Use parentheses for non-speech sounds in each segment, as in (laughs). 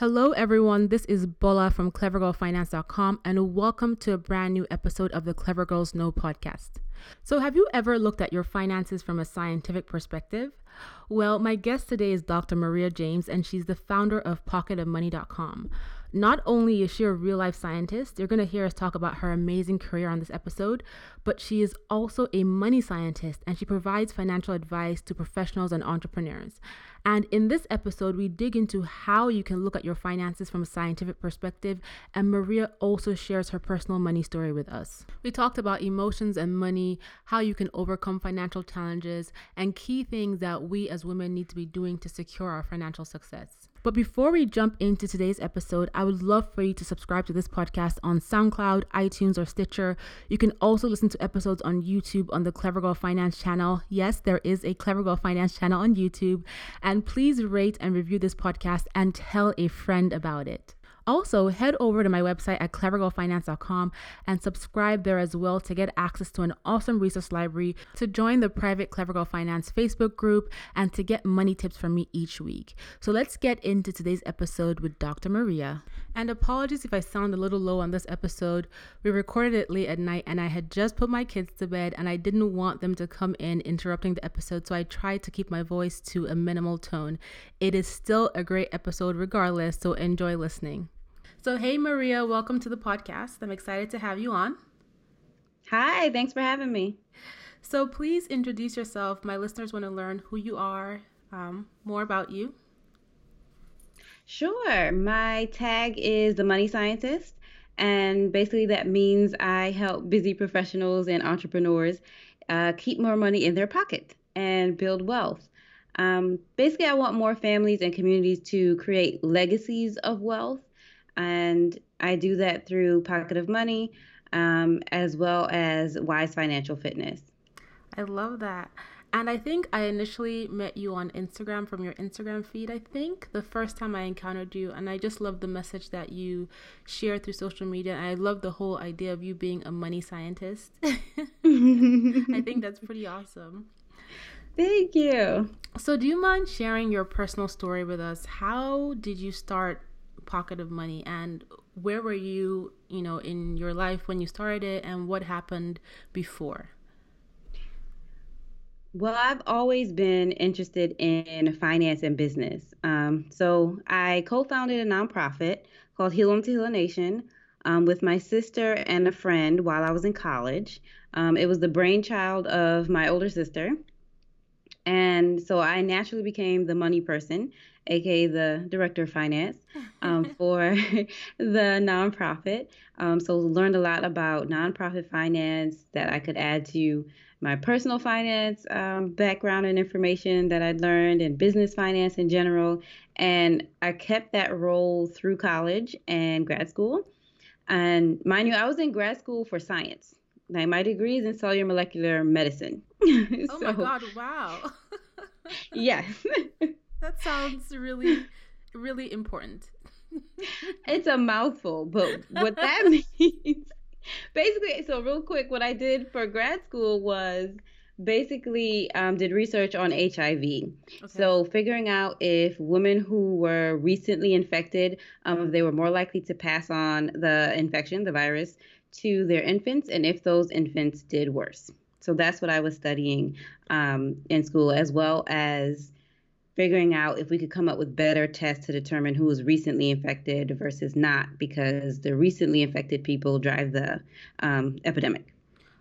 Hello, everyone. This is Bola from CleverGirlFinance.com, and welcome to a brand new episode of the Clever Girls Know podcast. So, have you ever looked at your finances from a scientific perspective? Well, my guest today is Dr. Maria James, and she's the founder of PocketOfMoney.com. Not only is she a real life scientist, you're going to hear us talk about her amazing career on this episode, but she is also a money scientist and she provides financial advice to professionals and entrepreneurs. And in this episode, we dig into how you can look at your finances from a scientific perspective, and Maria also shares her personal money story with us. We talked about emotions and money, how you can overcome financial challenges, and key things that we as women need to be doing to secure our financial success. But before we jump into today's episode, I would love for you to subscribe to this podcast on SoundCloud, iTunes, or Stitcher. You can also listen to episodes on YouTube on the Clever Girl Finance channel. Yes, there is a Clever Girl Finance channel on YouTube. And please rate and review this podcast and tell a friend about it. Also, head over to my website at clevergirlfinance.com and subscribe there as well to get access to an awesome resource library, to join the private Clever Girl Finance Facebook group, and to get money tips from me each week. So let's get into today's episode with Dr. Maria. And apologies if I sound a little low on this episode. We recorded it late at night and I had just put my kids to bed and I didn't want them to come in interrupting the episode, so I tried to keep my voice to a minimal tone. It is still a great episode regardless, so enjoy listening. So, hey, Maria, welcome to the podcast. I'm excited to have you on. Hi, thanks for having me. So, please introduce yourself. My listeners want to learn who you are, um, more about you. Sure. My tag is the money scientist. And basically, that means I help busy professionals and entrepreneurs uh, keep more money in their pocket and build wealth. Um, basically, I want more families and communities to create legacies of wealth and I do that through Pocket of Money um, as well as Wise Financial Fitness. I love that. And I think I initially met you on Instagram from your Instagram feed, I think, the first time I encountered you. And I just love the message that you share through social media. And I love the whole idea of you being a money scientist. (laughs) I think that's pretty awesome. Thank you. So, do you mind sharing your personal story with us? How did you start pocket of money. And where were you you know in your life when you started it and what happened before? Well i've always been interested in finance and business. Um, so i co-founded a nonprofit called heal to heal nation um, with my sister and a friend while i was in college. Um, it was the brainchild of my older sister. And so I naturally became the money person, aka the director of finance, (laughs) um, for (laughs) the nonprofit. Um, so learned a lot about nonprofit finance that I could add to my personal finance um, background and information that I'd learned, and business finance in general. And I kept that role through college and grad school. And mind you, I was in grad school for science. Like my degree is in cellular molecular medicine. (laughs) oh my god! Wow. yes. That sounds really, really important. (laughs) it's a mouthful, but what that (laughs) means, basically, so real quick, what I did for grad school was basically um, did research on HIV. Okay. So figuring out if women who were recently infected, um, if they were more likely to pass on the infection, the virus, to their infants, and if those infants did worse. So that's what I was studying um, in school, as well as figuring out if we could come up with better tests to determine who was recently infected versus not, because the recently infected people drive the um, epidemic.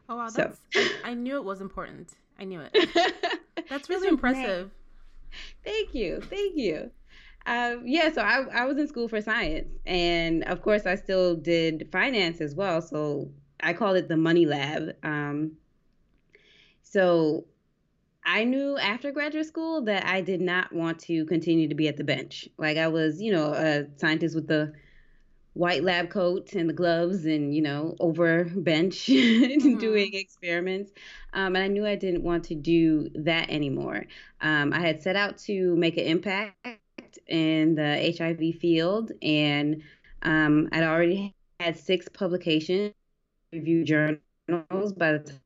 Oh wow, so. I, I, knew it was important. I knew it. (laughs) That's really impressive. Thank you, thank you. Um, yeah, so I, I was in school for science, and of course, I still did finance as well. So I called it the money lab. Um, so I knew after graduate school that I did not want to continue to be at the bench. Like I was, you know, a scientist with the white lab coat and the gloves and, you know, over bench (laughs) mm-hmm. doing experiments. Um, and I knew I didn't want to do that anymore. Um, I had set out to make an impact in the HIV field, and um, I'd already had six publications, review journals by the time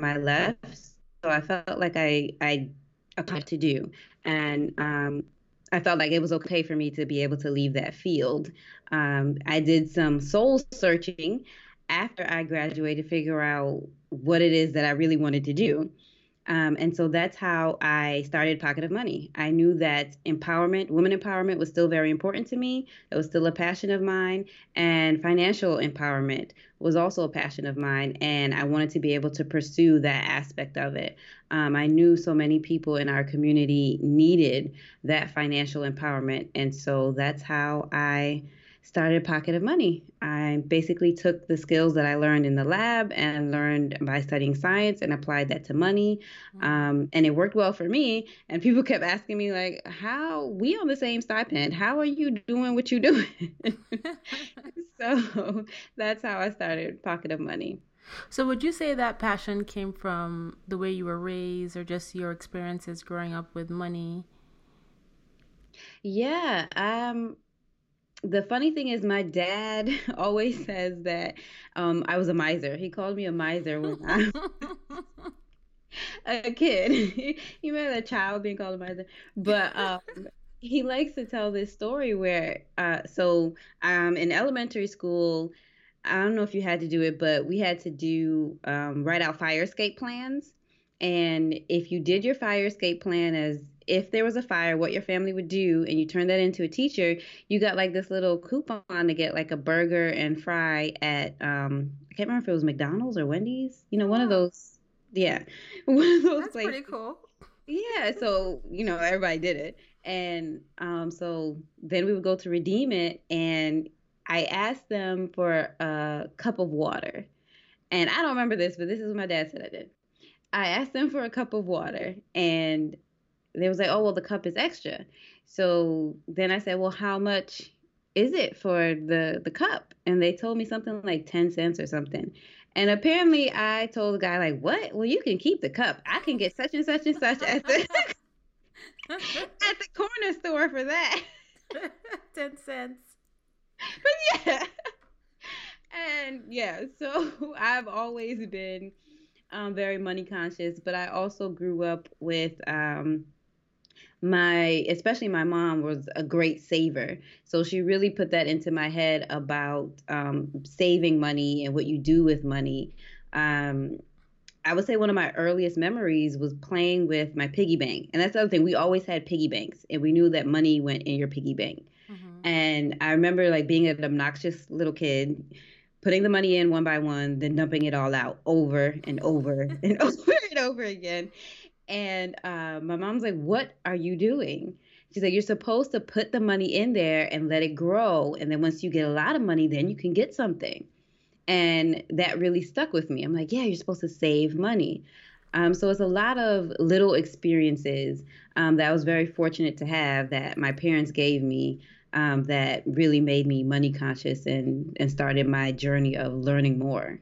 I left. So I felt like I I applied to do, and um, I felt like it was okay for me to be able to leave that field. Um, I did some soul searching after I graduated, to figure out what it is that I really wanted to do. Um, and so that's how I started Pocket of Money. I knew that empowerment, women empowerment, was still very important to me. It was still a passion of mine. And financial empowerment was also a passion of mine. And I wanted to be able to pursue that aspect of it. Um, I knew so many people in our community needed that financial empowerment. And so that's how I started Pocket of Money. I basically took the skills that I learned in the lab and learned by studying science and applied that to money. Mm-hmm. Um, and it worked well for me. And people (laughs) kept asking me, like, how we on the same stipend? How are you doing what you're doing? (laughs) (laughs) so that's how I started Pocket of Money. So, would you say that passion came from the way you were raised or just your experiences growing up with money? Yeah, um, the funny thing is my dad (laughs) always says that um, I was a miser. He called me a miser when I was a kid. (laughs) you remember a child being called a miser? But um, he likes to tell this story where, uh, so um, in elementary school, I don't know if you had to do it, but we had to do um, write out fire escape plans. And if you did your fire escape plan as if there was a fire, what your family would do, and you turn that into a teacher, you got like this little coupon to get like a burger and fry at um I can't remember if it was McDonald's or Wendy's. You know, one of those yeah. (laughs) One of those That's places. pretty cool. Yeah, so you know, everybody did it. And um so then we would go to redeem it and I asked them for a cup of water. And I don't remember this, but this is what my dad said I did. I asked them for a cup of water and they was like, oh, well, the cup is extra. So then I said, well, how much is it for the the cup? And they told me something like 10 cents or something. And apparently I told the guy like, what? Well, you can keep the cup. I can get such and such and such at the (laughs) at the corner store for that. (laughs) 10 cents. But yeah. And yeah, so (laughs) I've always been um, very money conscious, but I also grew up with um, my especially my mom was a great saver. So she really put that into my head about um, saving money and what you do with money. Um, i would say one of my earliest memories was playing with my piggy bank. And that's the other thing we always had piggy banks and we knew that money went in your piggy bank. Mm-hmm. and i remember like being an obnoxious little kid putting the money in one by one then dumping it all out over and over (laughs) and (laughs) over and over again and uh, my mom's like, What are you doing? She's like, You're supposed to put the money in there and let it grow. And then once you get a lot of money, then you can get something. And that really stuck with me. I'm like, Yeah, you're supposed to save money. Um, so it's a lot of little experiences um, that I was very fortunate to have that my parents gave me um, that really made me money conscious and, and started my journey of learning more.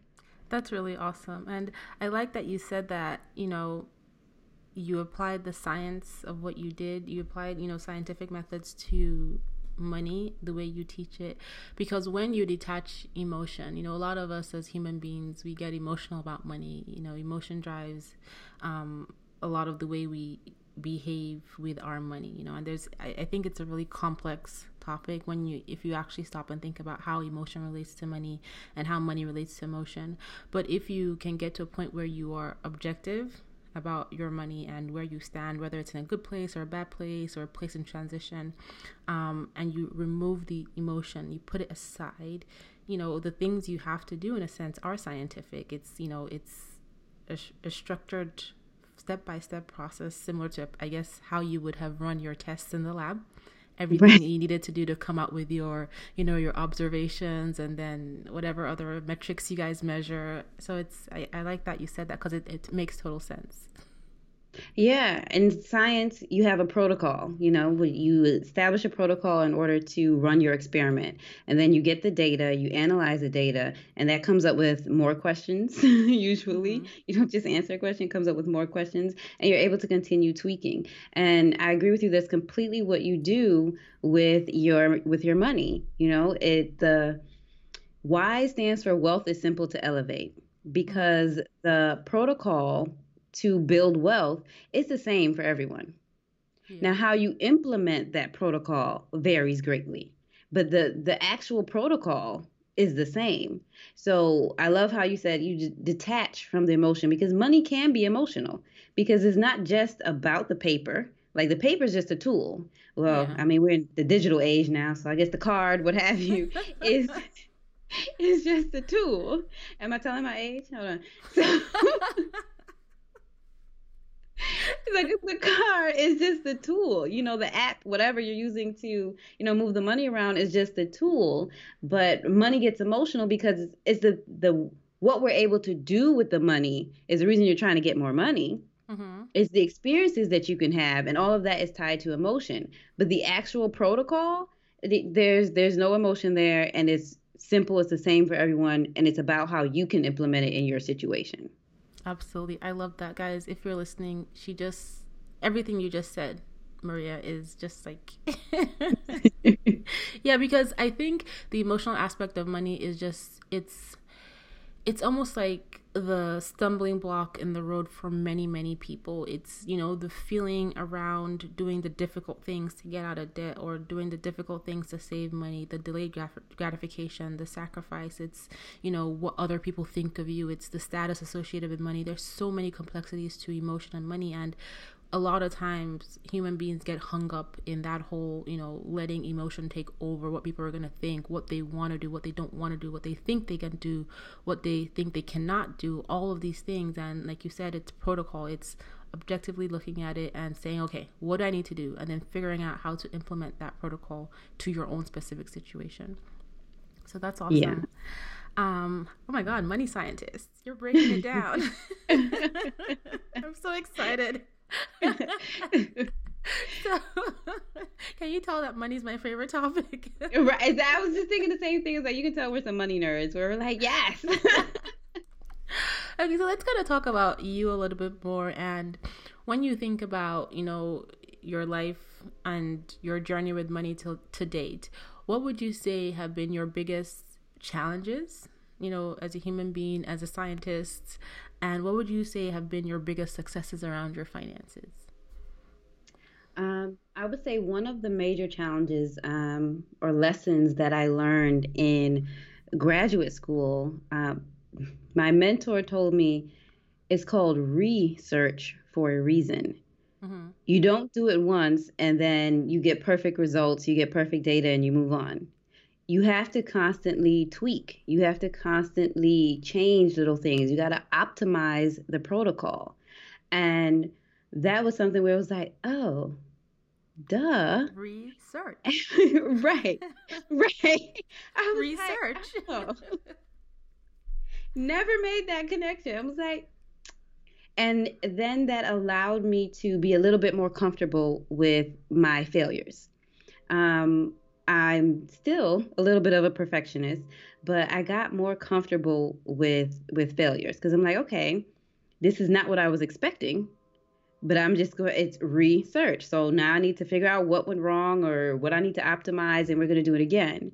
That's really awesome. And I like that you said that, you know, you applied the science of what you did you applied you know scientific methods to money the way you teach it. Because when you detach emotion you know a lot of us as human beings we get emotional about money. You know emotion drives um, a lot of the way we behave with our money you know. And there's I, I think it's a really complex topic when you if you actually stop and think about how emotion relates to money and how money relates to emotion. But if you can get to a point where you are objective about your money and where you stand, whether it's in a good place or a bad place or a place in transition, um, and you remove the emotion, you put it aside. You know, the things you have to do in a sense are scientific. It's, you know, it's a, a structured step by step process, similar to, I guess, how you would have run your tests in the lab everything right. you needed to do to come out with your you know your observations and then whatever other metrics you guys measure so it's i, I like that you said that because it, it makes total sense yeah, in science, you have a protocol. You know, you establish a protocol in order to run your experiment, and then you get the data, you analyze the data, and that comes up with more questions. (laughs) usually, mm-hmm. you don't just answer a question; it comes up with more questions, and you're able to continue tweaking. And I agree with you. That's completely what you do with your with your money. You know, it the Y stands for wealth is simple to elevate because the protocol to build wealth, it's the same for everyone. Yeah. Now, how you implement that protocol varies greatly, but the the actual protocol is the same. So I love how you said you detach from the emotion because money can be emotional because it's not just about the paper. Like the paper is just a tool. Well, yeah. I mean, we're in the digital age now, so I guess the card, what have you, (laughs) is is just a tool. Am I telling my age? Hold on. So, (laughs) like the car. Is just the tool. You know the app whatever you're using to you know move the money around is just a tool. But money gets emotional because it's the the what we're able to do with the money is the reason you're trying to get more money. Mm-hmm. it's the experiences that you can have and all of that is tied to emotion. But the actual protocol there's there's no emotion there and it's simple. It's the same for everyone and it's about how you can implement it in your situation Absolutely. I love that, guys. If you're listening, she just, everything you just said, Maria, is just like, (laughs) yeah, because I think the emotional aspect of money is just, it's, it's almost like the stumbling block in the road for many many people. It's you know the feeling around doing the difficult things to get out of debt or doing the difficult things to save money the delayed gratification the sacrifice. It's you know what other people think of you. It's the status associated with money. There's so many complexities to emotion and money. And a lot of times human beings get hung up in that whole you know letting emotion take over what people are going to think what they want to do what they don't want to do what they think they can do what they think they cannot do all of these things and like you said it's protocol it's objectively looking at it and saying okay what do i need to do and then figuring out how to implement that protocol to your own specific situation so that's awesome yeah. Um, oh my God, money scientists, you're breaking it down. (laughs) (laughs) I'm so excited. So, (laughs) can you tell that money's my favorite topic? (laughs) right. I was just thinking the same thing. As like you can tell we're some money nerds. We're like, yes. (laughs) okay, so let's kind of talk about you a little bit more. And when you think about, you know, your life and your journey with money to to date, what would you say have been your biggest challenges? You know, as a human being, as a scientist, and what would you say have been your biggest successes around your finances? Um, I would say one of the major challenges um, or lessons that I learned in graduate school, uh, my mentor told me it's called research for a reason. Mm-hmm. You don't do it once and then you get perfect results, you get perfect data, and you move on you have to constantly tweak. You have to constantly change little things. You got to optimize the protocol. And that was something where it was like, oh, duh. Research. (laughs) right. (laughs) right. Research. Like, oh. Never made that connection. I was like, and then that allowed me to be a little bit more comfortable with my failures. Um, I'm still a little bit of a perfectionist, but I got more comfortable with with failures because I'm like, okay, this is not what I was expecting, but I'm just going. It's research, so now I need to figure out what went wrong or what I need to optimize, and we're going to do it again.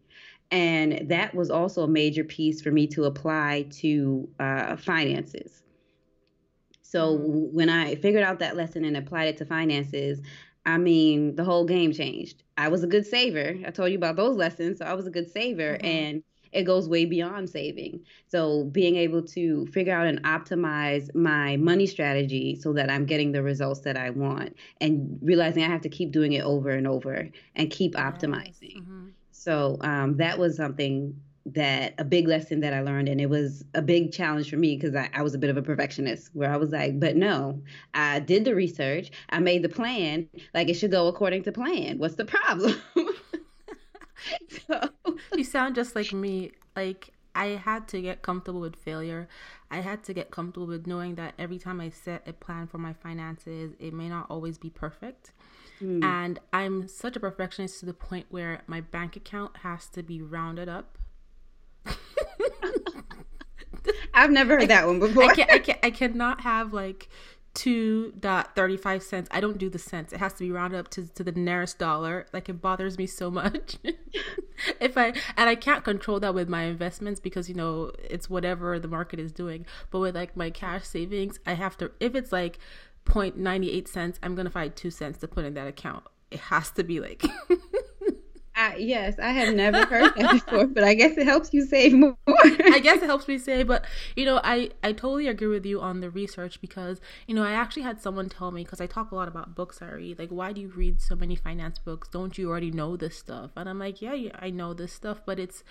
And that was also a major piece for me to apply to uh, finances. So mm-hmm. when I figured out that lesson and applied it to finances, I mean, the whole game changed. I was a good saver. I told you about those lessons. So I was a good saver. Mm-hmm. And it goes way beyond saving. So being able to figure out and optimize my money strategy so that I'm getting the results that I want and realizing I have to keep doing it over and over and keep yes. optimizing. Mm-hmm. So um, that was something that a big lesson that I learned, and it was a big challenge for me because I, I, was a bit of a perfectionist where I was like, but no, I did the research, I made the plan, like it should go according to plan. What's the problem? (laughs) so. You sound just like me. Like I had to get comfortable with failure. I had to get comfortable with knowing that every time I set a plan for my finances, it may not always be perfect. Mm. And I'm such a perfectionist to the point where my bank account has to be rounded up (laughs) I've never heard I, that one before. I can't, I can't. I cannot have like two dot thirty five cents. I don't do the cents. It has to be rounded up to to the nearest dollar. Like it bothers me so much. (laughs) if I and I can't control that with my investments because you know it's whatever the market is doing. But with like my cash savings, I have to. If it's like 0.98 cents, I'm gonna find two cents to put in that account. It has to be like (laughs) Uh, yes, I have never heard that before, but I guess it helps you save more. I guess it helps me save, but you know, I I totally agree with you on the research because you know I actually had someone tell me because I talk a lot about books I read, like why do you read so many finance books? Don't you already know this stuff? And I'm like, yeah, I know this stuff, but it's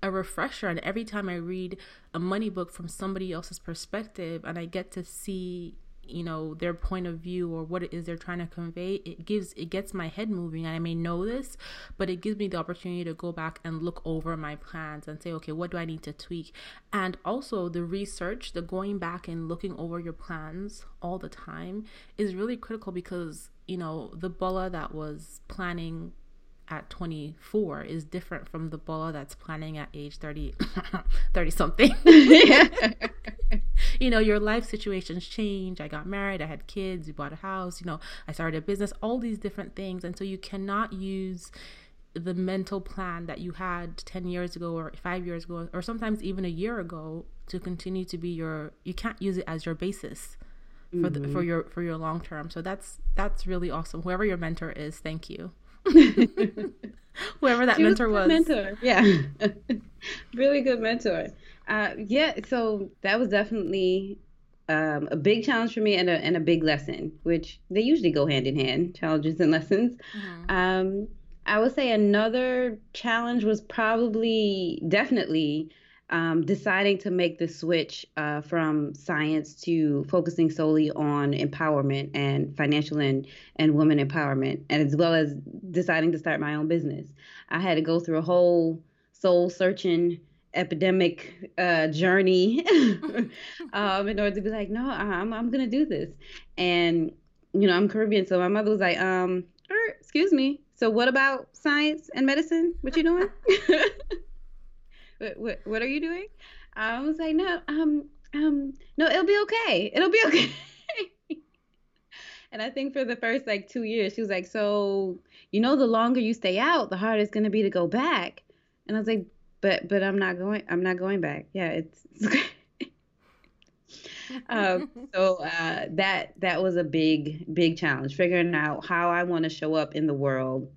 a refresher. And every time I read a money book from somebody else's perspective, and I get to see you know their point of view or what it is they're trying to convey it gives it gets my head moving and i may know this but it gives me the opportunity to go back and look over my plans and say okay what do i need to tweak? And also the research the going back and looking over your plans all the time is really critical because you know the bola that was planning at 24 is different from the bola that's planning at age 30 (coughs) 30 something. (laughs) (laughs) You know your life situations change. I got married i had kids you bought a house you know i started a business all these different things. And so you cannot use the mental plan that you had 10 years ago or 5 years ago or sometimes even a year ago to continue to be your you can't use it as your basis for the, for mm-hmm. your for your long term. So that's that's really awesome. Whoever your mentor is thank you (laughs) Whoever that she mentor was, was. Mentor, yeah, (laughs) really good mentor. Uh, yeah, so that was definitely um, a big challenge for me and a and a big lesson, which they usually go hand in hand, challenges and lessons. Mm-hmm. Um, I would say another challenge was probably definitely um, deciding to make the switch uh, from science to focusing solely on empowerment and financial and, and women empowerment, and as well as deciding to start my own business. I had to go through a whole soul searching epidemic uh, journey (laughs) um, in order to be like, no, I'm, I'm going to do this. And, you know, I'm Caribbean, so my mother was like, um, er, excuse me. So what about science and medicine? What you doing? (laughs) what, what, what are you doing? I was like, no, um, um, no, it'll be okay. It'll be (laughs) okay. and I think for the first like two years, she was like, so you know, the longer you stay out, the harder it's gonna be to go back. And I was like, but but I'm not going. I'm not going back. Yeah, it's. it's (laughs) um, so uh, that that was a big big challenge, figuring out how I want to show up in the world,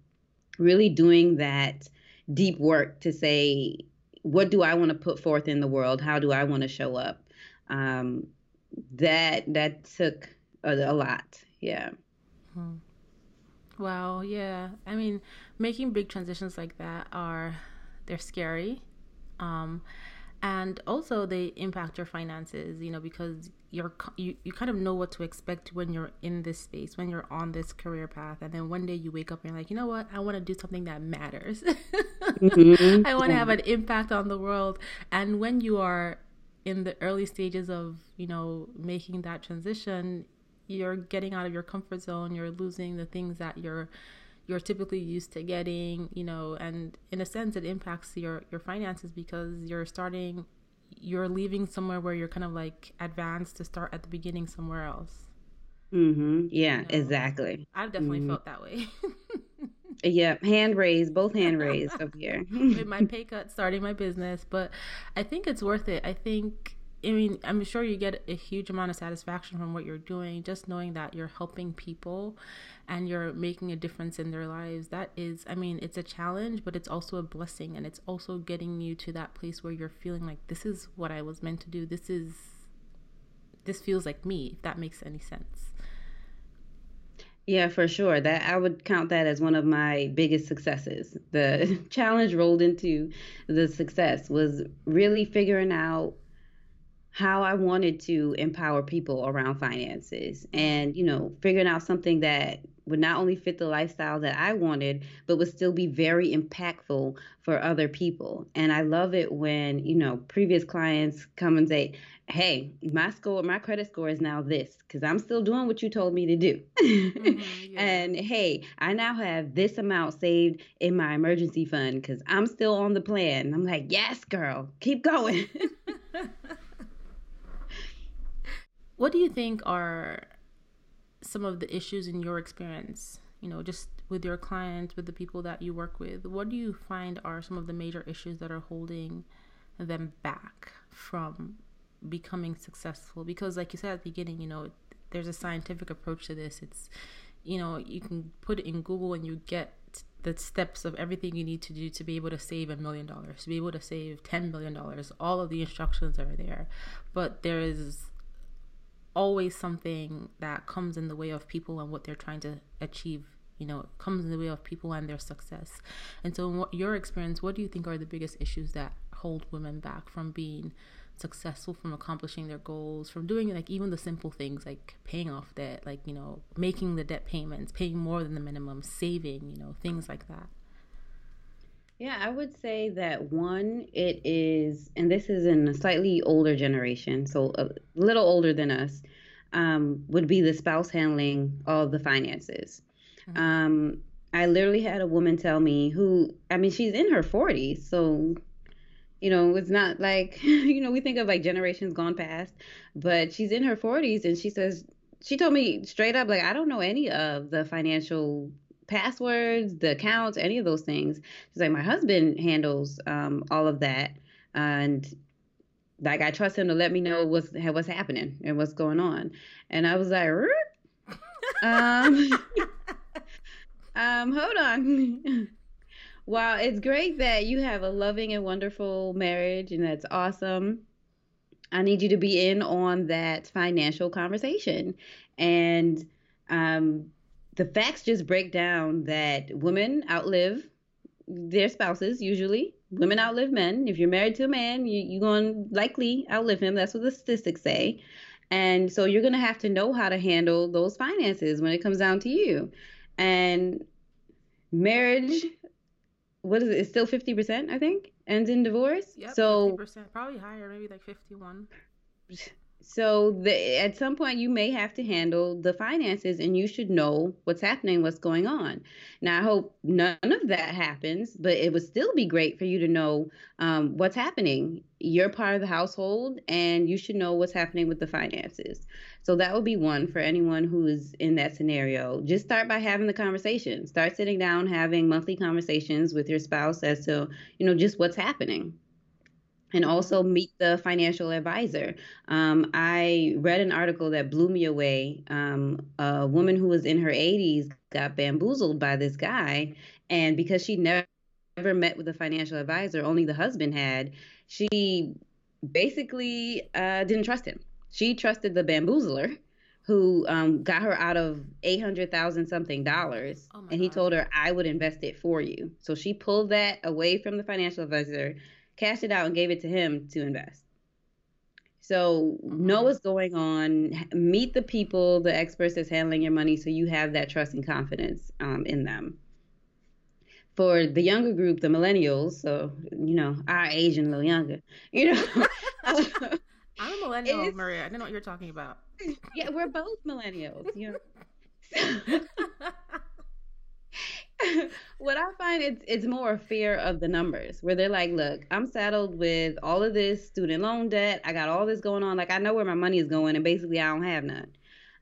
really doing that deep work to say what do I want to put forth in the world? How do I want to show up? Um, that that took a, a lot. Yeah. Hmm. Wow. Yeah. I mean, making big transitions like that are they're scary. Um, and also they impact your finances you know because you're you, you kind of know what to expect when you're in this space when you're on this career path and then one day you wake up and you're like you know what? I want to do something that matters. Mm-hmm. (laughs) i want to have an impact on the world. And when you are in the early stages of you know making that transition you're getting out of your comfort zone you're losing the things that you're you're typically used to getting, you know, and in a sense it impacts your your finances because you're starting you're leaving somewhere where you're kind of like advanced to start at the beginning somewhere else. Mhm. Yeah, you know? exactly. I've definitely mm-hmm. felt that way. (laughs) yeah, hand raised, both hand raised (laughs) up here. With my pay cut starting my business, but I think it's worth it. I think I mean, I'm sure you get a huge amount of satisfaction from what you're doing, just knowing that you're helping people and you're making a difference in their lives. That is, I mean, it's a challenge, but it's also a blessing. And it's also getting you to that place where you're feeling like, this is what I was meant to do. This is, this feels like me, if that makes any sense. Yeah, for sure. That I would count that as one of my biggest successes. The (laughs) challenge rolled into the success was really figuring out how I wanted to empower people around finances and, you know, figuring out something that would not only fit the lifestyle that I wanted, but would still be very impactful for other people. And I love it when, you know, previous clients come and say, Hey, my score, my credit score is now this because I'm still doing what you told me to do. Mm-hmm, (laughs) yeah. and hey, I now have this amount saved in my emergency fund because I'm still on the plan. I'm like, Yes, girl, keep going. (laughs) What do you think are some of the issues in your experience? You know, just with your clients, with the people that you work with, what do you find are some of the major issues that are holding them back from becoming successful? Because, like you said at the beginning, you know, there's a scientific approach to this. It's you know you can put it in Google and you get the steps of everything you need to do to be able to save a million dollars, to be able to save ten million dollars. All of the instructions are there, but there is always something that comes in the way of people and what they're trying to achieve you know comes in the way of people and their success. And so in what, your experience what do you think are the biggest issues that hold women back from being successful from accomplishing their goals from doing like even the simple things like paying off debt like you know making the debt payments paying more than the minimum saving you know things like that yeah, I would say that one, it is, and this is in a slightly older generation, so a little older than us, um, would be the spouse handling all the finances. Mm-hmm. Um, I literally had a woman tell me who, I mean, she's in her 40s, so you know, it's not like, (laughs) you know, we think of like generations gone past, but she's in her 40s and she says, she told me straight up, like, I don't know any of the financial passwords, the accounts, any of those things. She's like, my husband handles um, all of that, and like I trust him to let me know what's what's happening and what's going on. And I was like, um, (laughs) um, hold on. While it's great that you have a loving and wonderful marriage, and that's awesome. I need you to be in on that financial conversation. And um, the facts just break down that women outlive their spouses usually. Women outlive men. If you're married to a man, you, you're going to likely outlive him. That's what the statistics say. And so you're going to have to know how to handle those finances when it comes down to you. And marriage, what is it? It's still 50%, I think, ends in divorce. Yep, so 50%, probably higher, maybe like 51. (laughs) So the, at some point you may have to handle the finances and you should know what's happening, what's going on. Now I hope none of that happens, but it would still be great for you to know um, what's happening. You're part of the household and you should know what's happening with the finances. So that would be one for anyone who is in that scenario. Just start by having the conversation. Start sitting down, having monthly conversations with your spouse as to, you know, just what's happening and also meet the financial advisor. Um, I read an article that blew me away. Um, a woman who was in her 80s got bamboozled by this guy, and because she never, never met with a financial advisor, only the husband had, she basically uh, didn't trust him. She trusted the bamboozler. Who um, got her out of eight hundred thousand something dollars, oh and he God. told her I would invest it for you. So she pulled that away from the financial advisor, cashed it out and gave it to him to invest. So mm-hmm. know what's going on, meet the people, the experts that's handling your money, so you have that trust and confidence um, in them. For the younger group, the millennials, so you know our age and a little younger, you know. (laughs) I'm a (laughs) millennial, Maria. I don't know what you're talking about. Yeah, we're both millennials. You know. (laughs) (laughs) what I find it's it's more a fear of the numbers where they're like, look, I'm saddled with all of this student loan debt. I got all this going on. Like I know where my money is going, and basically I don't have none.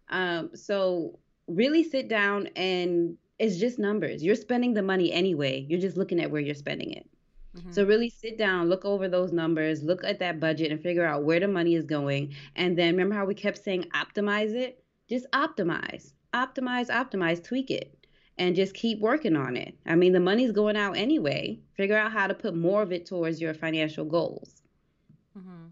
Um, so really sit down and it's just numbers. You're spending the money anyway. You're just looking at where you're spending it. Mm-hmm. So really sit down, look over those numbers, look at that budget and figure out where the money is going. And then remember how we kept saying optimize it? Just optimize. Optimize, optimize, tweak it and just keep working on it. I mean, the money's going out anyway. Figure out how to put more of it towards your financial goals. Mm-hmm.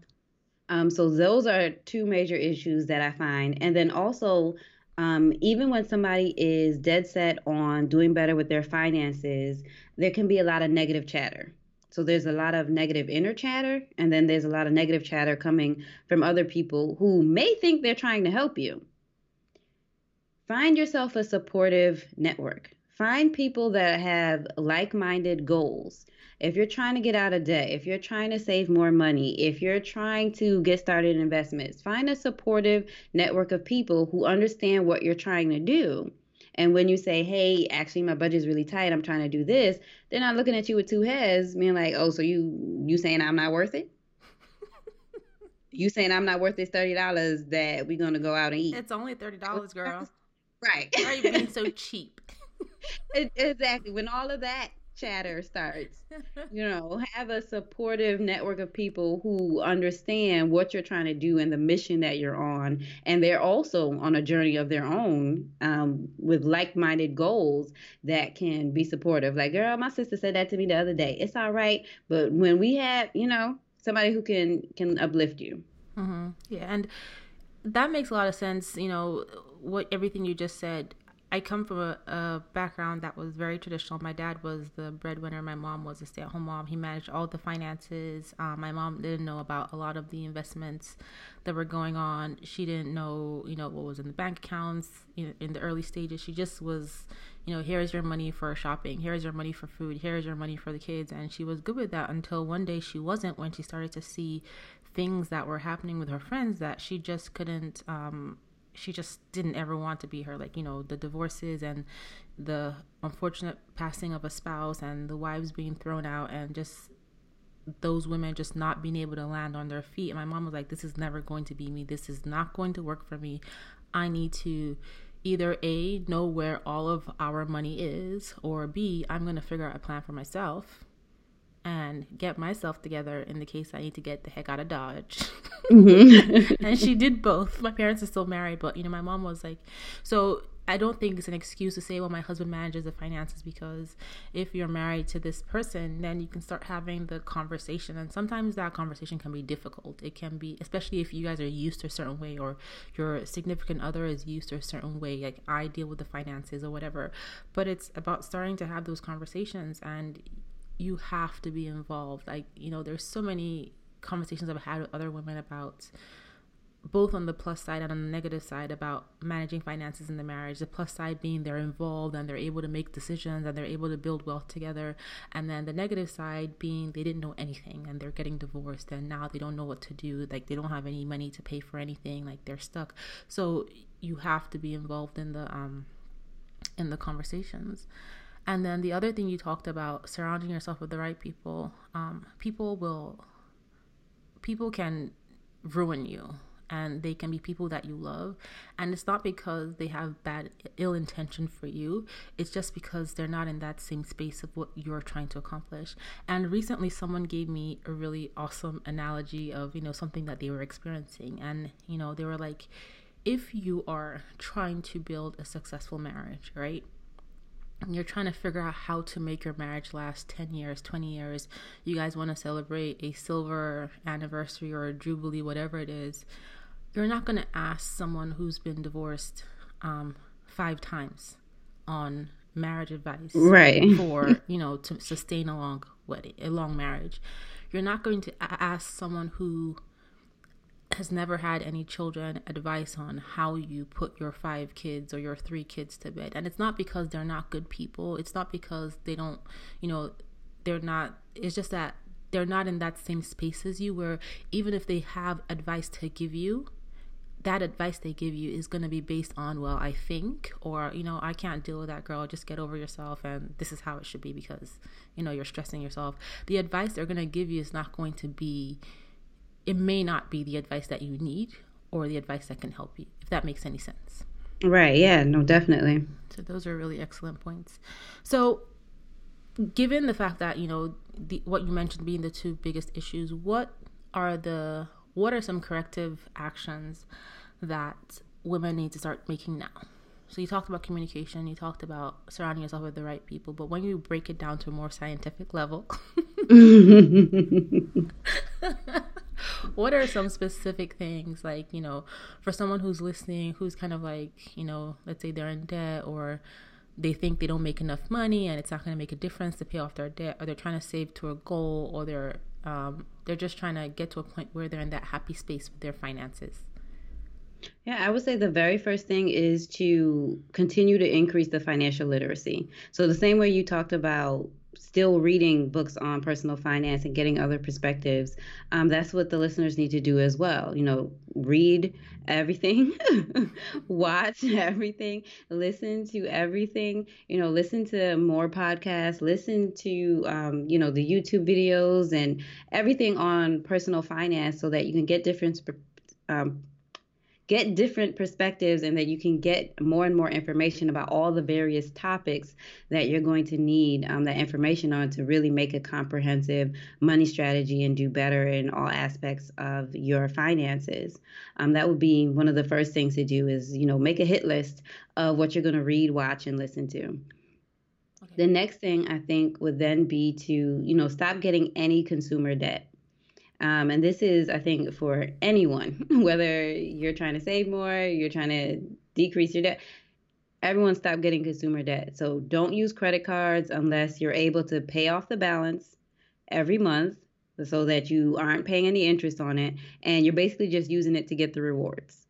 Um, so those are two major issues that I find, and then also. Um, even when somebody is dead set on doing better with their finances, there can be a lot of negative chatter. So there's a lot of negative inner chatter, and then there's a lot of negative chatter coming from other people who may think they're trying to help you. Find yourself a supportive network. Find people that have like minded goals. If you're trying to get out of debt, if you're trying to save more money, if you're trying to get started in investments, find a supportive network of people who understand what you're trying to do. And when you say, hey, actually my budget's really tight, I'm trying to do this, they're not looking at you with two heads, being like, oh, so you you saying I'm not worth it? (laughs) you saying I'm not worth this thirty dollars that we're gonna go out and eat? It's only thirty dollars, girl. Right. Why are you being so (laughs) cheap? exactly. When all of that chatter starts. you know, have a supportive network of people who understand what you're trying to do and the mission that you're on. And they're also on a journey of their own um, with like minded goals that can be supportive. Like, girl, my sister said that to me the other day. It's all right. But when we have, you know, somebody who can can uplift you. Mm-hmm. Yeah. And that makes a lot of sense. You know, what everything you just said I come from a, a, background that was very traditional. My dad was the breadwinner. My mom was a stay at home mom. He managed all the finances. Um, my mom didn't know about a lot of the investments that were going on. She didn't know, you know, what was in the bank accounts in, in the early stages. She just was, you know, here's your money for shopping. Here's your money for food. Here's your money for the kids. And she was good with that until one day she wasn't when she started to see things that were happening with her friends that she just couldn't um, she just didn't ever want to be her like you know the divorces and the unfortunate passing of a spouse and the wives being thrown out and just those women just not being able to land on their feet. And my mom was like this is never going to be me. This is not going to work for me. I need to either a know where all of our money is or b i'm going to figure out a plan for myself and get myself together in the case I need to get the heck out of Dodge. Mm-hmm. (laughs) and she did both. My parents are still married, but you know, my mom was like, so I don't think it's an excuse to say, well, my husband manages the finances because if you're married to this person, then you can start having the conversation. And sometimes that conversation can be difficult. It can be, especially if you guys are used to a certain way or your significant other is used to a certain way, like I deal with the finances or whatever. But it's about starting to have those conversations and you have to be involved. Like, you know, there's so many conversations I've had with other women about both on the plus side and on the negative side about managing finances in the marriage. The plus side being they're involved and they're able to make decisions and they're able to build wealth together. And then the negative side being they didn't know anything and they're getting divorced and now they don't know what to do. Like they don't have any money to pay for anything. Like they're stuck. So you have to be involved in the um in the conversations. And then the other thing you talked about, surrounding yourself with the right people. Um, people will, people can ruin you. And they can be people that you love. And it's not because they have bad ill intention for you. It's just because they're not in that same space of what you're trying to accomplish. And recently someone gave me a really awesome analogy of you know something that they were experiencing. And you know they were like if you are trying to build a successful marriage right you're trying to figure out how to make your marriage last 10 years, 20 years, you guys want to celebrate a silver anniversary or a jubilee, whatever it is, you're not going to ask someone who's been divorced um, five times on marriage advice right. (laughs) for you know to sustain a long wedding a long marriage. You're not going to ask someone who has never had any children advice on how you put your five kids or your three kids to bed. And it's not because they're not good people. It's not because they don't, you know, they're not, it's just that they're not in that same space as you, where even if they have advice to give you, that advice they give you is going to be based on, well, I think, or, you know, I can't deal with that girl. Just get over yourself. And this is how it should be because, you know, you're stressing yourself. The advice they're going to give you is not going to be, it may not be the advice that you need or the advice that can help you, if that makes any sense. Right. Yeah. No, definitely. So those are really excellent points. So, given the fact that you know the, what you mentioned being the two biggest issues, what are the what are some corrective actions that women need to start making now? So you talked about communication, you talked about surrounding yourself with the right people, but when you break it down to a more scientific level, (laughs) (laughs) what are some specific things like you know for someone who's listening who's kind of like you know let's say they're in debt or they think they don't make enough money and it's not going to make a difference to pay off their debt or they're trying to save to a goal or they're um, they're just trying to get to a point where they're in that happy space with their finances yeah, I would say the very first thing is to continue to increase the financial literacy. So, the same way you talked about still reading books on personal finance and getting other perspectives, um, that's what the listeners need to do as well. You know, read everything, (laughs) watch everything, listen to everything, you know, listen to more podcasts, listen to, um, you know, the YouTube videos and everything on personal finance so that you can get different um, get different perspectives and that you can get more and more information about all the various topics that you're going to need um, that information on to really make a comprehensive money strategy and do better in all aspects of your finances. Um, that would be one of the first things to do is, you know, make a hit list of what you're going to read, watch, and listen to. Okay. The next thing I think would then be to, you know, stop getting any consumer debt. Um, and this is, I think, for anyone, (laughs) whether you're trying to save more, you're trying to decrease your debt, everyone stop getting consumer debt. So don't use credit cards unless you're able to pay off the balance every month so that you aren't paying any interest on it and you're basically just using it to get the rewards.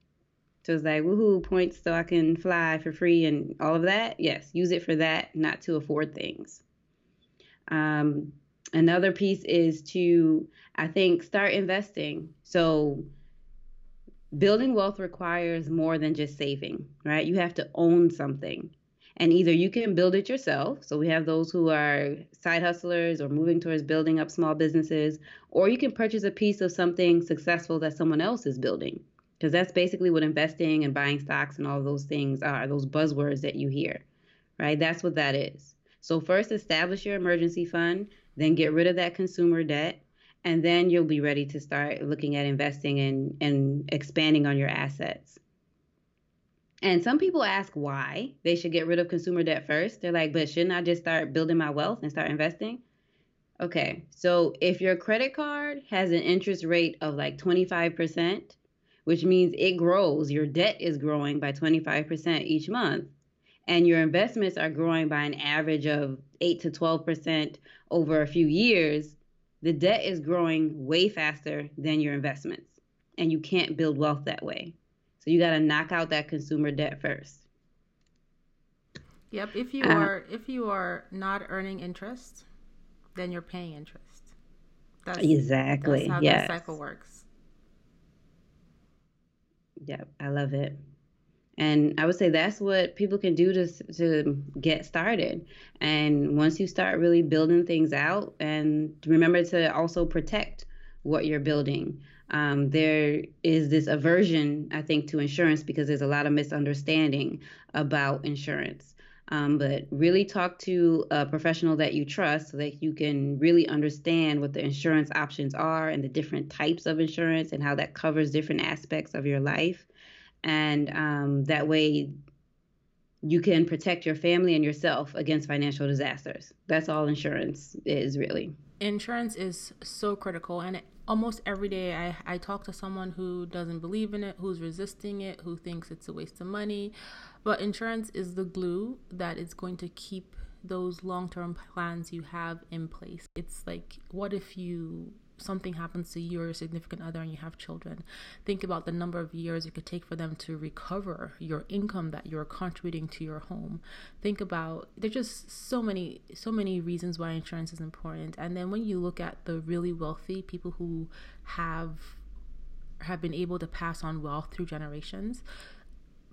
So it's like, woohoo, points so I can fly for free and all of that. Yes, use it for that, not to afford things. Um, another piece is to i think start investing. So building wealth requires more than just saving right? You have to own something. And either you can build it yourself so we have those who are side hustlers or moving towards building up small businesses or you can purchase a piece of something successful that someone else is building. Because that's basically what investing and buying stocks and all those things are those buzzwords that you hear right? That's what that is. So first establish your emergency fund then get rid of that consumer debt, and then you'll be ready to start looking at investing and, and expanding on your assets. And some people ask why they should get rid of consumer debt first. They're like, but shouldn't I just start building my wealth and start investing? Okay, so if your credit card has an interest rate of like 25%, which means it grows, your debt is growing by 25% each month, and your investments are growing by an average of 8 to 12% over a few years, the debt is growing way faster than your investments. And you can't build wealth that way. So you got to knock out that consumer debt first. Yep, if you uh, are if you are not earning interest, then you're paying interest. That's exactly that's how yes. the cycle works. Yep, I love it. And I would say that's what people can do to to get started. And once you start really building things out, and remember to also protect what you're building. Um, there is this aversion, I think, to insurance because there's a lot of misunderstanding about insurance. Um, but really talk to a professional that you trust so that you can really understand what the insurance options are and the different types of insurance and how that covers different aspects of your life and um, that way you can protect your family and yourself against financial disasters. That's all insurance is really. Insurance is so critical, and almost every day I, I talk to someone who doesn't believe in it, who's resisting it, who thinks it's a waste of money. But insurance is the glue that is going to keep those long term plans you have in place. It's like, what if you something happens to you or your significant other and you have children, think about the number of years it could take for them to recover your income that you're contributing to your home. Think about there's just so many so many reasons why insurance is important. And then when you look at the really wealthy people who have have been able to pass on wealth through generations,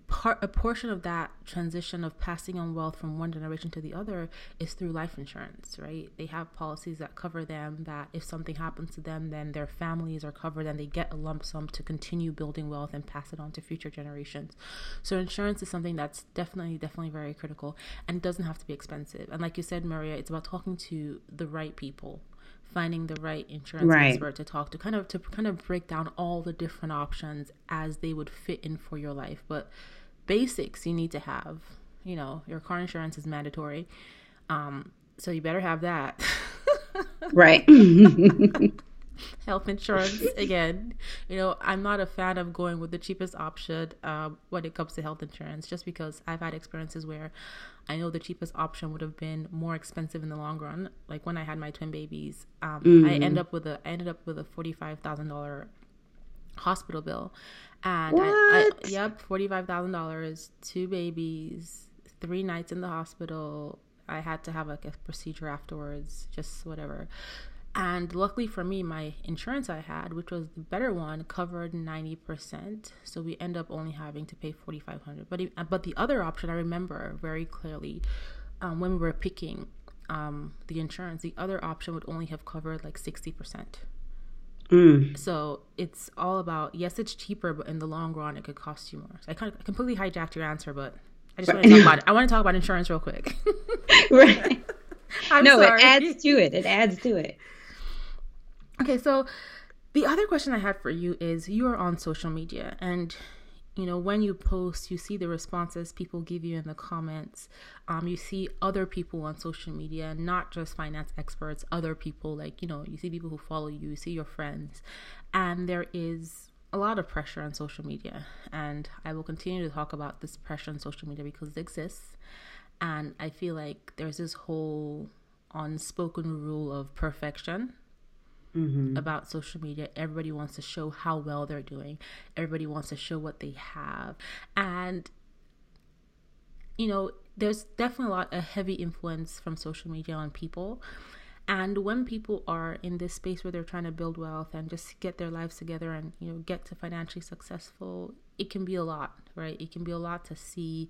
part a portion of that transition of passing on wealth from one generation to the other is through life insurance right? They have policies that cover them that if something happens to them then their families are covered and they get a lump sum to continue building wealth and pass it on to future generations. So insurance is something that's definitely definitely very critical and doesn't have to be expensive. And like you said maria it's about talking to the right people finding the right insurance right. expert to talk to kind of to kind of break down all the different options as they would fit in for your life. But basics you need to have you know your car insurance is mandatory um so you better have that. Right (laughs) (laughs) (laughs) health insurance again. You know i'm not a fan of going with the cheapest option uh, when it comes to health insurance just because i've had experiences where i know the cheapest option would have been more expensive in the long run. Like when i had my twin babies um, mm. i end up with a i ended up with a $45000 hospital bill. And I, I, yep $45000 two babies three nights in the hospital. I had to have like a procedure afterwards just whatever and luckily for me, my insurance I had, which was the better one, covered 90%. So we end up only having to pay 4500 But but the other option I remember very clearly um, when we were picking um, the insurance, the other option would only have covered like 60%. Mm. So it's all about yes, it's cheaper, but in the long run, it could cost you more. So I kind of completely hijacked your answer, but I just right. want to talk about it. I want to talk about insurance real quick. (laughs) right. I'm no, sorry. it adds to it. It adds to it. Okay, so the other question I had for you is you are on social media and you know when you post you see the responses people give you in the comments. Um, you see other people on social media not just finance experts other people like you know you see people who follow you you see your friends. And there is a lot of pressure on social media. And i will continue to talk about this pressure on social media because it exists. And i feel like there's this whole unspoken rule of perfection mm-hmm. about social media. Everybody wants to show how well they're doing, everybody wants to show what they have. And, you know, there's definitely a lot of heavy influence from social media on people. And when people are in this space where they're trying to build wealth and just get their lives together and, you know, get to financially successful, it can be a lot, right? It can be a lot to see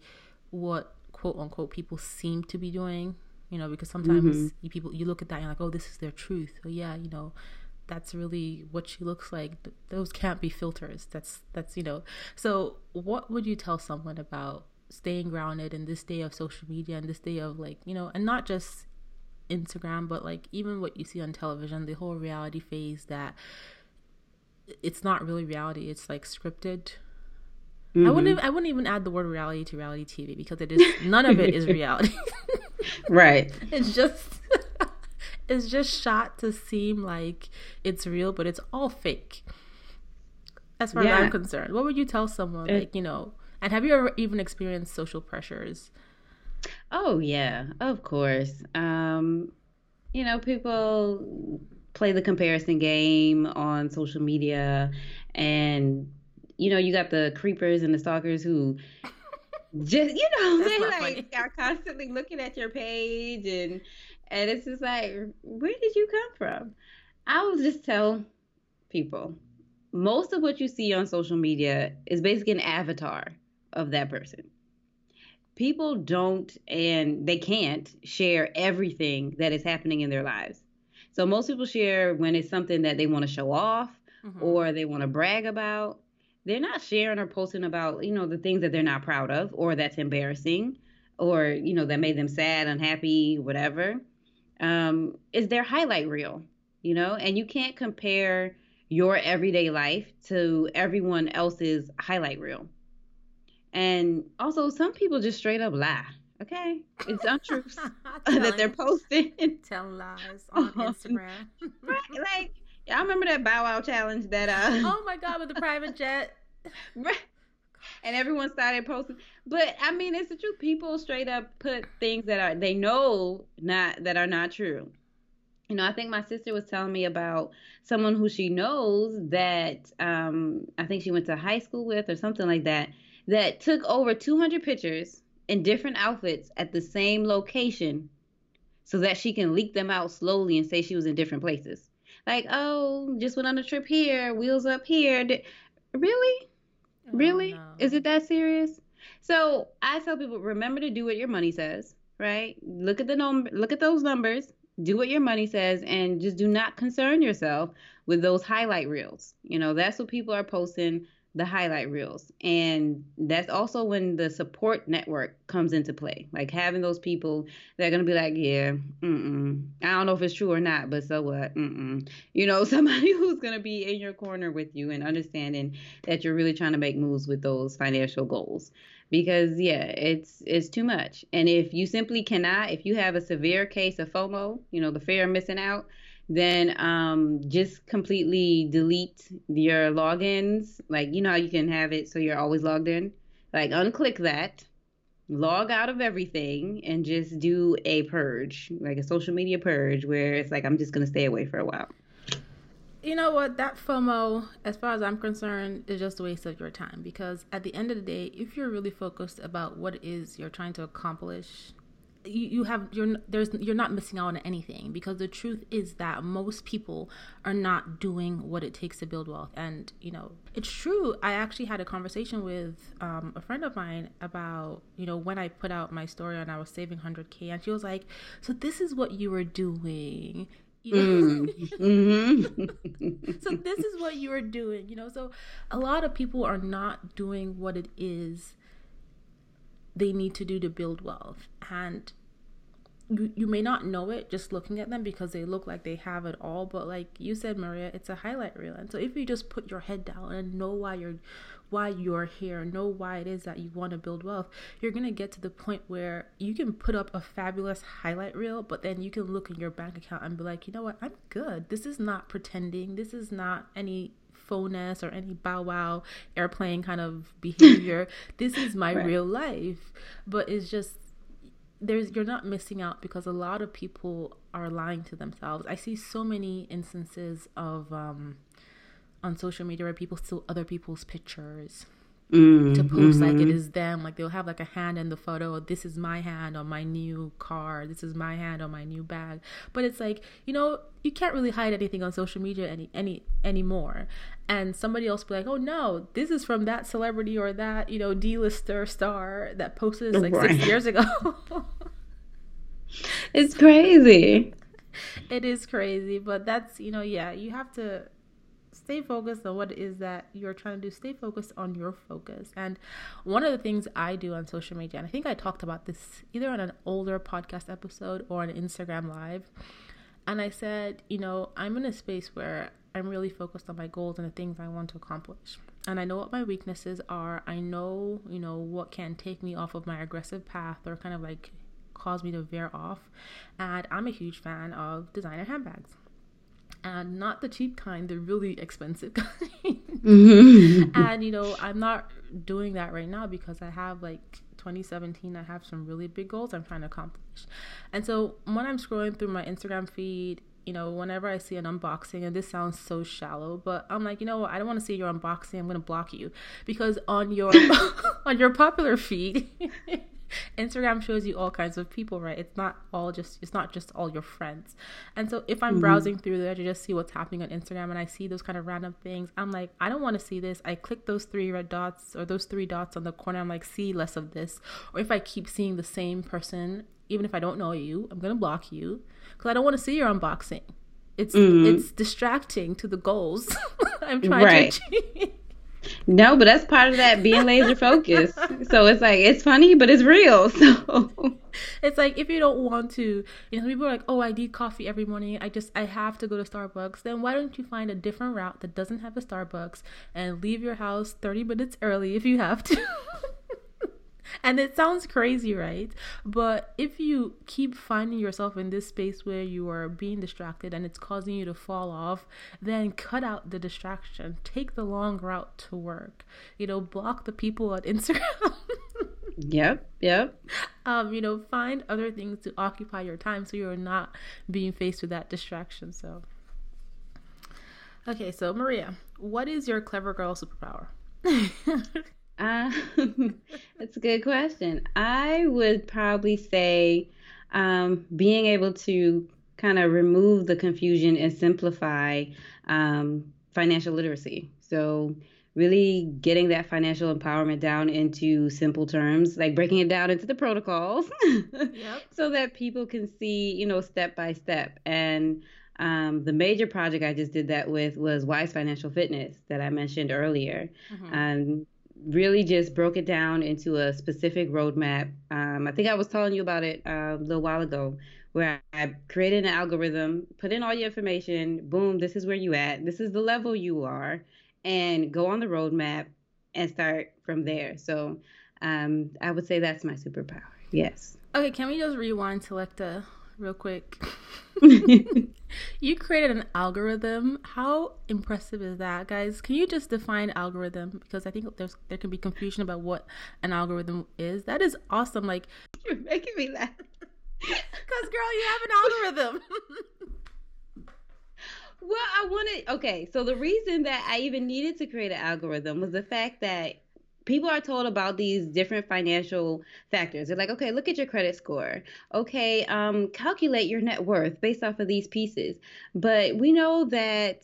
what quote unquote people seem to be doing you know because sometimes mm-hmm. you people you look at that and you're like oh this is their truth oh yeah you know that's really what she looks like those can't be filters that's that's you know so what would you tell someone about staying grounded in this day of social media and this day of like you know and not just instagram but like even what you see on television the whole reality phase that it's not really reality it's like scripted Mm-hmm. I wouldn't. I wouldn't even add the word reality to reality TV because it is none of it is (laughs) reality. (laughs) right. (laughs) It's just. (laughs) it's just shot to seem like it's real, but it's all fake. As far yeah. as I'm concerned, what would you tell someone it, like you know? And have you ever even experienced social pressures? Oh yeah, of course. Um, you know, people play the comparison game on social media and you know, you got the creepers and the stalkers who just you know they like funny. are constantly looking at your page and and it's just like where did you come from i will just tell people most of what you see on social media is basically an avatar of that person people don't and they can't share everything that is happening in their lives so most people share when it's something that they want to show off mm-hmm. or they want to brag about they're not sharing or posting about you know the things that they're not proud of or that's embarrassing or you know that made them sad unhappy whatever. Um, is their highlight reel you know? And you can't compare your everyday life to everyone else's highlight reel. And also some people just straight up lie okay? It's untruths (laughs) (laughs) that they're posting. (laughs) tell lies on instagram. Right like I remember that Bow Wow challenge that uh (laughs) Oh my god, with the private (laughs) jet. right. And everyone started posting. But I mean it's the truth. People straight up put things that are they know not that are not true. You know, I think my sister was telling me about someone who she knows that um I think she went to high school with or something like that that took over 200 pictures in different outfits at the same location so that she can leak them out slowly and say she was in different places like, oh, just went on a trip here, wheels up here. Really? Oh, really? No. Is it that serious? So I tell people, remember to do what your money says, right? Look at the number, look at those numbers, do what your money says, and just do not concern yourself with those highlight reels. You know, that's what people are posting the highlight reels. And that's also when the support network comes into play. Like having those people that are going to be like, yeah, mm-mm. I don't know if it's true or not, but so what? Mm-mm. You know, (laughs) somebody who's going to be in your corner with you and understanding that you're really trying to make moves with those financial goals. Because yeah, it's it's too much. And if you simply cannot, if you have a severe case of FOMO, you know, the fear of missing out, then um, just completely delete your logins. Like, you know how you can have it so you're always logged in? Like, unclick that, log out of everything, and just do a purge, like a social media purge, where it's like, I'm just going to stay away for a while. You know what? That FOMO, as far as I'm concerned, is just a waste of your time because at the end of the day, if you're really focused about what it is you're trying to accomplish you, you have you're there's you're not missing out on anything because the truth is that most people are not doing what it takes to build wealth and you know it's true i actually had a conversation with um, a friend of mine about you know when i put out my story and i was saving 100k and she was like so this is what you were doing You know? mm-hmm. (laughs) so this is what you are doing, you know. So a lot of people are not doing what it is they need to do to build wealth. And you, you may not know it just looking at them because they look like they have it all but like you said maria it's a highlight reel. And so if you just put your head down and know why you're why you're here know why it is that you want to build wealth you're going to get to the point where you can put up a fabulous highlight reel but then you can look in your bank account and be like you know what? I'm good. This is not pretending. This is not any phones or any bow wow airplane kind of (laughs) behavior this is my right. real life but it's just there's you're not missing out because a lot of people are lying to themselves. I see so many instances of um, on social media where people steal other people's pictures mm, to post mm-hmm. like it mm-hmm. them. Like they'll have like a hand in the photo. This is my hand on my new car. This is my hand on my new bag. But it's like you know you can't really hide anything on social media any any anymore. And somebody else be like, oh no, this is from that celebrity or that you know D-lister star that posted this like right. six years ago. it's crazy. (laughs) It is crazy, but that's you know yeah you have to stay focused on what it is that you're trying to do. Stay focused on your focus. And one of the things I do on social media, and I think I talked about this either on an older podcast episode or on Instagram Live. And I said, you know, I'm in a space where I'm really focused on my goals and the things I want to accomplish. And I know what my weaknesses are. I know, you know, what can take me off of my aggressive path or kind of like cause me to veer off. And I'm a huge fan of designer handbags and not the cheap kind, the really expensive (laughs) kind. mm-hmm. And you know, I'm not doing that right now because I have like 2017, I have some really big goals I'm trying to accomplish. And so when I'm scrolling through my Instagram feed, you know, whenever I see an unboxing, and this sounds so shallow, but I'm like, you know what? I don't want to see your unboxing. I'm gonna block you because on your (laughs) on your popular feed, (laughs) Instagram shows you all kinds of people, right? It's not all just it's not just all your friends. And so if I'm mm-hmm. browsing through there to just see what's happening on Instagram and I see those kind of random things, I'm like, I don't want to see this. I click those three red dots or those three dots on the corner. I'm like, see less of this. Or if I keep seeing the same person, even if I don't know you, I'm gonna block you because I don't want to see your unboxing. It's mm-hmm. it's distracting to the goals (laughs) I'm trying right. to achieve. No, but that's part of that being laser focused. so it's like it's funny, but it's real. (laughs) So it's like if you don't want to, you know, people are like, "Oh, I need coffee every morning. I just I have to go to Starbucks." Then why don't you find a different route that doesn't have a Starbucks and leave your house 30 minutes early if you have to? (laughs) and it sounds crazy, right? But if you keep finding yourself in this space where you are being distracted and it's causing you to fall off, then cut out the distraction. Take the long route to work. You know, block the people on (laughs) Instagram. yep, yep. Um, you know, find other things to occupy your time so you're not being faced with that distraction. So Okay, so Maria, what is your clever girl superpower? (laughs) Uh, (laughs) that's a good question. I would probably say um, being able to kind of remove the confusion and simplify um, financial literacy. So, really getting that financial empowerment down into simple terms, like breaking it down into the protocols, (laughs) yep. so that people can see, you know, step by step. And um, the major project I just did that with was Wise Financial Fitness that I mentioned earlier. Mm-hmm. Um, really just broke it down into a specific roadmap. Um, I think I was telling you about it uh, a little while ago, where I created an algorithm, put in all your information, boom, this is where you at, this is the level you are, and go on the roadmap and start from there. So um, I would say that's my superpower. Yes. Okay, can we just rewind to like the real quick. (laughs) (laughs) you created an algorithm. How impressive is that, guys? Can you just define algorithm? Because I think there's there can be confusion about what an algorithm is. That is awesome. Like (laughs) you're making me laugh. Cause girl, you have an algorithm. well, I wanted okay, so the reason that I even needed to create an algorithm was the fact that people are told about these different financial factors. They're like, okay, look at your credit score. Okay, um, calculate your net worth based off of these pieces. But we know that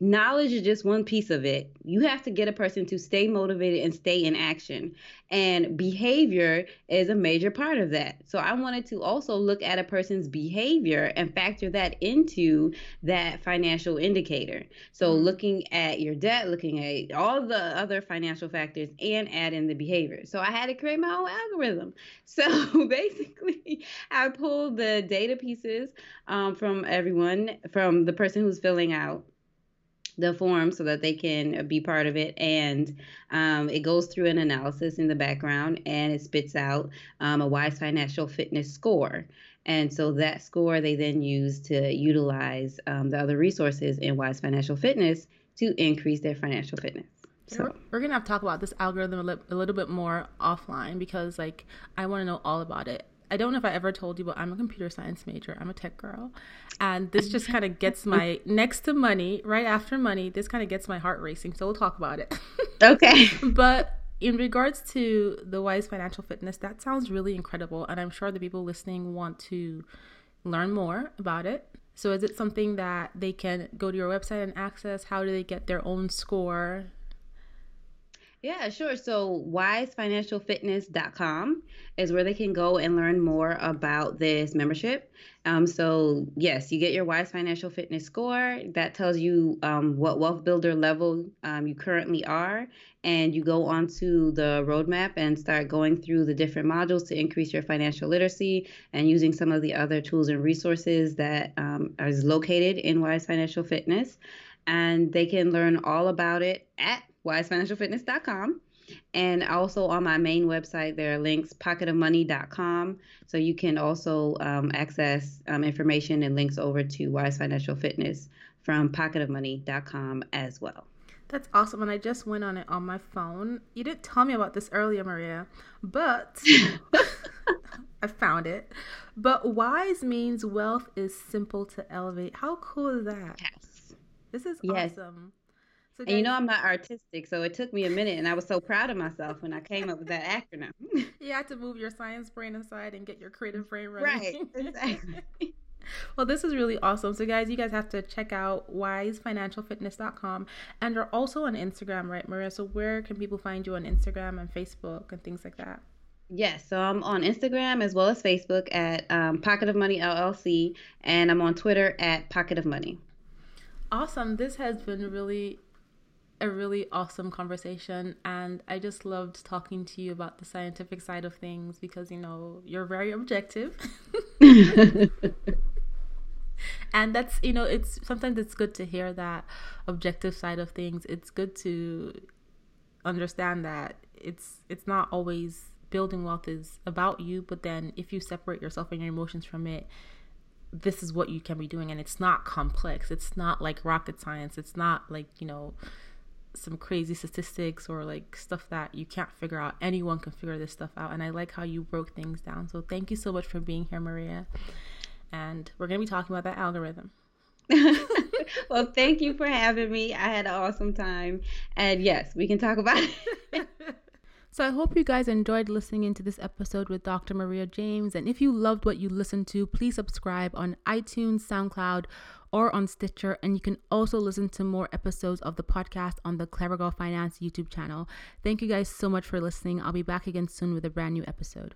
knowledge is just one piece of it. You have to get a person to stay motivated and stay in action. And behavior is a major part of that. So I wanted to also look at a person's behavior and factor that into that financial indicator. So mm-hmm. looking at your debt, looking at all the other financial factors, and add in the behavior. So I had to create my own algorithm. (laughs) So basically, I pulled the data pieces um, from everyone, from the person who's filling out the form so that they can be part of it. And um, it goes through an analysis in the background and it spits out um, a Wise Financial Fitness score. And so that score they then use to utilize um, the other resources in Wise Financial Fitness to increase their financial fitness. So we're, we're gonna have to talk about this algorithm a, li- a little bit more offline because like I want to know all about it. I don't know if I ever told you, but I'm a computer science major. I'm a tech girl. And this just kind of (laughs) gets my next to money, right after money, this kind of gets my heart racing. So we'll talk about it. (laughs) Okay. but in regards to the Wise Financial Fitness, that sounds really incredible. And I'm sure the people listening want to learn more about it. So is it something that they can go to your website and access? How do they get their own score? Yeah, sure. So wisefinancialfitness.com is where they can go and learn more about this membership. Um, so yes, you get your Wise Financial Fitness score. That tells you um, what wealth builder level um, you currently are, and you go onto the roadmap and start going through the different modules to increase your financial literacy and using some of the other tools and resources that um, is located in Wise Financial Fitness. And they can learn all about it at wisefinancialfitness.com. And also on my main website, there are links, pocketofmoney.com. So you can also um, access um, information and links over to Wise Financial Fitness from pocketofmoney.com as well. That's awesome. And I just went on it on my phone. You didn't tell me about this earlier, Maria, but (laughs) I found it. But wise means wealth is simple to elevate. How cool is that? Yes. This is yes. awesome. So and you know I'm not artistic, so it took me a minute, and I was so proud of myself when I came up with that acronym. (laughs) you had to move your science brain aside and get your creative brain running. Right, (laughs) exactly. well, this is really awesome. So, guys, you guys have to check out wisefinancialfitness.com, and you're also on Instagram, right, Maria? So, where can people find you on Instagram and Facebook and things like that? Yes, so I'm on Instagram as well as Facebook at um, Pocket of Money LLC, and I'm on Twitter at Pocket of Money. Awesome. This has been really a really awesome conversation and I just loved talking to you about the scientific side of things because you know you're very objective. (laughs) (laughs) and that's you know it's sometimes it's good to hear that objective side of things. It's good to understand that it's it's not always building wealth is about you, but then if you separate yourself and your emotions from it, this is what you can be doing and it's not complex. It's not like rocket science. It's not like, you know, some crazy statistics or like stuff that you can't figure out. Anyone can figure this stuff out. And I like how you broke things down. So thank you so much for being here, Maria. And we're going to be talking about that algorithm. (laughs) well, thank you for having me. I had an awesome time. And yes, we can talk about it. (laughs) So I hope you guys enjoyed listening into this episode with Dr. Maria James. And if you loved what you listened to, please subscribe on iTunes, SoundCloud, or on Stitcher. And you can also listen to more episodes of the podcast on the Clever Girl Finance YouTube channel. Thank you guys so much for listening. I'll be back again soon with a brand new episode.